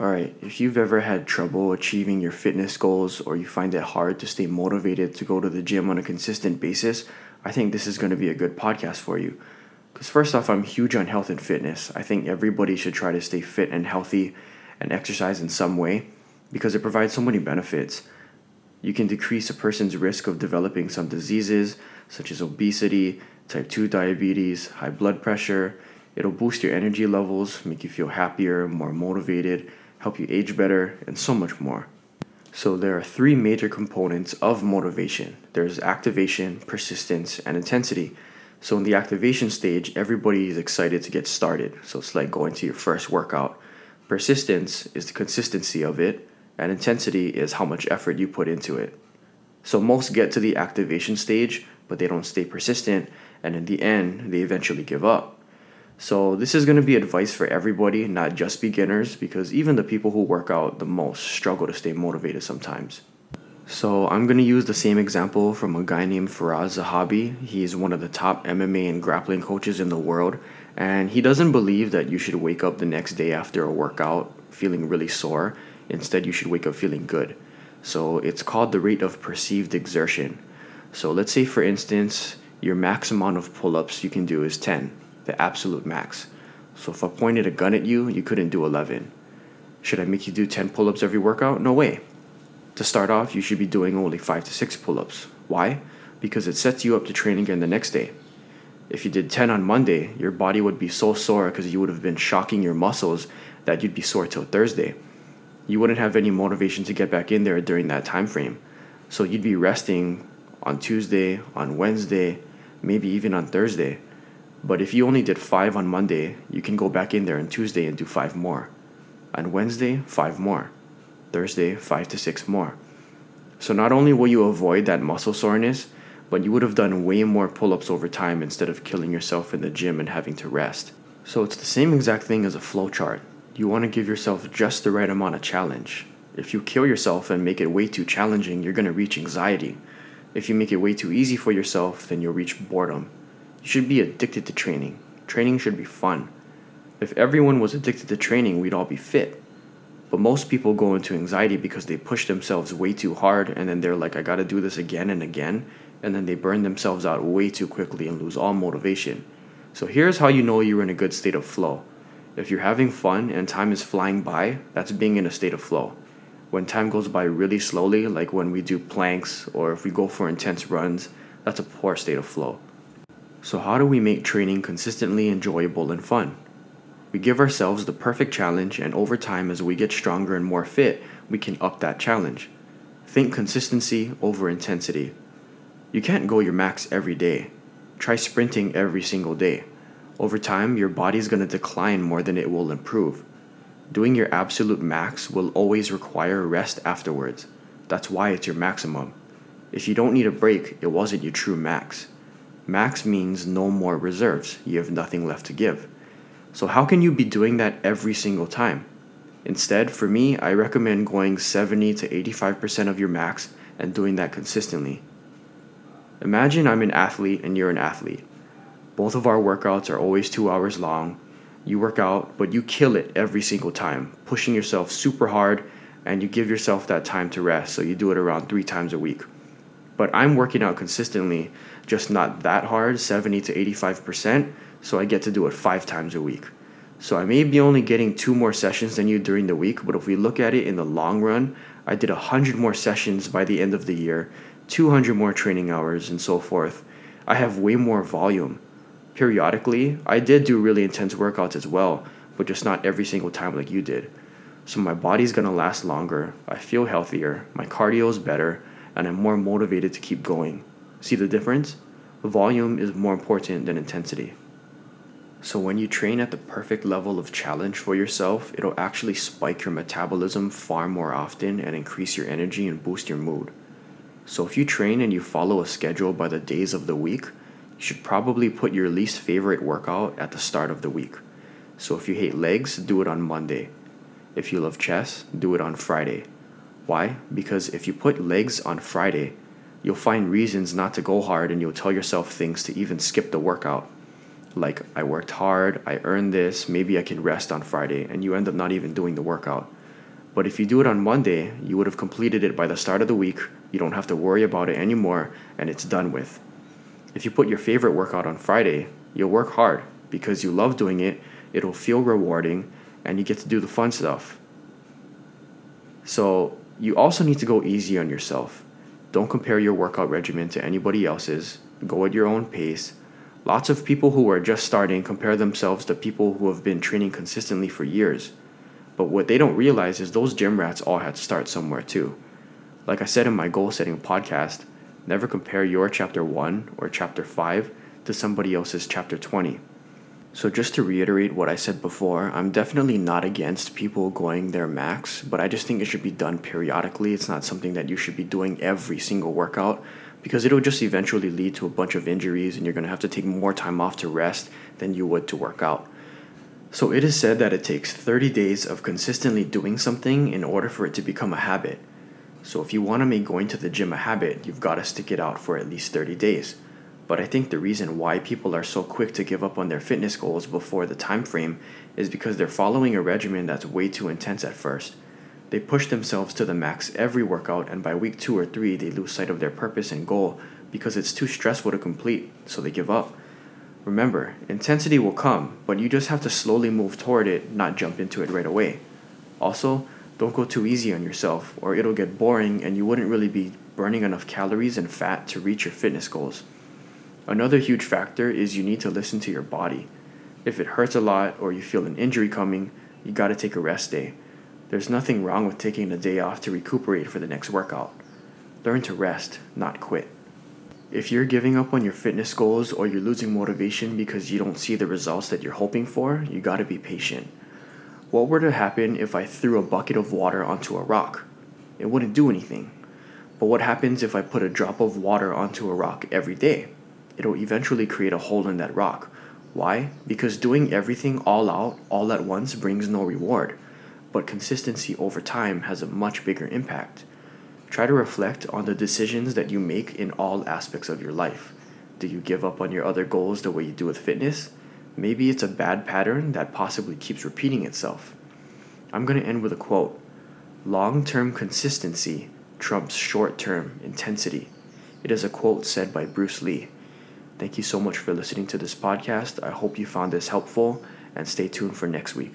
Alright, if you've ever had trouble achieving your fitness goals or you find it hard to stay motivated to go to the gym on a consistent basis, I think this is going to be a good podcast for you. Because, first off, I'm huge on health and fitness. I think everybody should try to stay fit and healthy and exercise in some way because it provides so many benefits. You can decrease a person's risk of developing some diseases such as obesity, type 2 diabetes, high blood pressure. It'll boost your energy levels, make you feel happier, more motivated, help you age better, and so much more. So, there are three major components of motivation there's activation, persistence, and intensity. So, in the activation stage, everybody is excited to get started. So, it's like going to your first workout. Persistence is the consistency of it, and intensity is how much effort you put into it. So, most get to the activation stage, but they don't stay persistent, and in the end, they eventually give up. So, this is going to be advice for everybody, not just beginners, because even the people who work out the most struggle to stay motivated sometimes. So, I'm going to use the same example from a guy named Firas Zahabi. He's one of the top MMA and grappling coaches in the world, and he doesn't believe that you should wake up the next day after a workout feeling really sore. Instead, you should wake up feeling good. So, it's called the rate of perceived exertion. So, let's say, for instance, your max amount of pull ups you can do is 10 the absolute max. So if I pointed a gun at you, you couldn't do 11. Should I make you do 10 pull ups every workout? No way. To start off, you should be doing only 5 to 6 pull ups. Why? Because it sets you up to train again the next day. If you did 10 on Monday, your body would be so sore because you would have been shocking your muscles that you'd be sore till Thursday. You wouldn't have any motivation to get back in there during that time frame. So you'd be resting on Tuesday, on Wednesday, maybe even on Thursday. But if you only did five on Monday, you can go back in there on Tuesday and do five more. On Wednesday, five more. Thursday, five to six more. So not only will you avoid that muscle soreness, but you would have done way more pull ups over time instead of killing yourself in the gym and having to rest. So it's the same exact thing as a flowchart. You want to give yourself just the right amount of challenge. If you kill yourself and make it way too challenging, you're going to reach anxiety. If you make it way too easy for yourself, then you'll reach boredom. You should be addicted to training. Training should be fun. If everyone was addicted to training, we'd all be fit. But most people go into anxiety because they push themselves way too hard and then they're like, I gotta do this again and again. And then they burn themselves out way too quickly and lose all motivation. So here's how you know you're in a good state of flow. If you're having fun and time is flying by, that's being in a state of flow. When time goes by really slowly, like when we do planks or if we go for intense runs, that's a poor state of flow. So, how do we make training consistently enjoyable and fun? We give ourselves the perfect challenge, and over time, as we get stronger and more fit, we can up that challenge. Think consistency over intensity. You can't go your max every day. Try sprinting every single day. Over time, your body's going to decline more than it will improve. Doing your absolute max will always require rest afterwards. That's why it's your maximum. If you don't need a break, it wasn't your true max. Max means no more reserves. You have nothing left to give. So, how can you be doing that every single time? Instead, for me, I recommend going 70 to 85% of your max and doing that consistently. Imagine I'm an athlete and you're an athlete. Both of our workouts are always two hours long. You work out, but you kill it every single time, pushing yourself super hard, and you give yourself that time to rest, so you do it around three times a week. But I'm working out consistently, just not that hard, 70 to 85%, so I get to do it five times a week. So I may be only getting two more sessions than you during the week, but if we look at it in the long run, I did 100 more sessions by the end of the year, 200 more training hours, and so forth. I have way more volume. Periodically, I did do really intense workouts as well, but just not every single time like you did. So my body's gonna last longer, I feel healthier, my cardio is better, and I'm more motivated to keep going. See the difference? Volume is more important than intensity. So, when you train at the perfect level of challenge for yourself, it'll actually spike your metabolism far more often and increase your energy and boost your mood. So, if you train and you follow a schedule by the days of the week, you should probably put your least favorite workout at the start of the week. So, if you hate legs, do it on Monday. If you love chest, do it on Friday. Why? Because if you put legs on Friday, you'll find reasons not to go hard and you'll tell yourself things to even skip the workout. Like, I worked hard, I earned this, maybe I can rest on Friday, and you end up not even doing the workout. But if you do it on Monday, you would have completed it by the start of the week. You don't have to worry about it anymore, and it's done with. If you put your favorite workout on Friday, you'll work hard because you love doing it, it'll feel rewarding, and you get to do the fun stuff. So, you also need to go easy on yourself. Don't compare your workout regimen to anybody else's. Go at your own pace. Lots of people who are just starting compare themselves to people who have been training consistently for years. But what they don't realize is those gym rats all had to start somewhere too. Like I said in my goal setting podcast, never compare your chapter 1 or chapter 5 to somebody else's chapter 20. So, just to reiterate what I said before, I'm definitely not against people going their max, but I just think it should be done periodically. It's not something that you should be doing every single workout because it'll just eventually lead to a bunch of injuries and you're going to have to take more time off to rest than you would to work out. So, it is said that it takes 30 days of consistently doing something in order for it to become a habit. So, if you want to make going to the gym a habit, you've got to stick it out for at least 30 days. But I think the reason why people are so quick to give up on their fitness goals before the time frame is because they're following a regimen that's way too intense at first. They push themselves to the max every workout, and by week two or three, they lose sight of their purpose and goal because it's too stressful to complete, so they give up. Remember, intensity will come, but you just have to slowly move toward it, not jump into it right away. Also, don't go too easy on yourself, or it'll get boring and you wouldn't really be burning enough calories and fat to reach your fitness goals. Another huge factor is you need to listen to your body. If it hurts a lot or you feel an injury coming, you gotta take a rest day. There's nothing wrong with taking a day off to recuperate for the next workout. Learn to rest, not quit. If you're giving up on your fitness goals or you're losing motivation because you don't see the results that you're hoping for, you gotta be patient. What were to happen if I threw a bucket of water onto a rock? It wouldn't do anything. But what happens if I put a drop of water onto a rock every day? It'll eventually create a hole in that rock. Why? Because doing everything all out, all at once, brings no reward. But consistency over time has a much bigger impact. Try to reflect on the decisions that you make in all aspects of your life. Do you give up on your other goals the way you do with fitness? Maybe it's a bad pattern that possibly keeps repeating itself. I'm going to end with a quote Long term consistency trumps short term intensity. It is a quote said by Bruce Lee. Thank you so much for listening to this podcast. I hope you found this helpful and stay tuned for next week.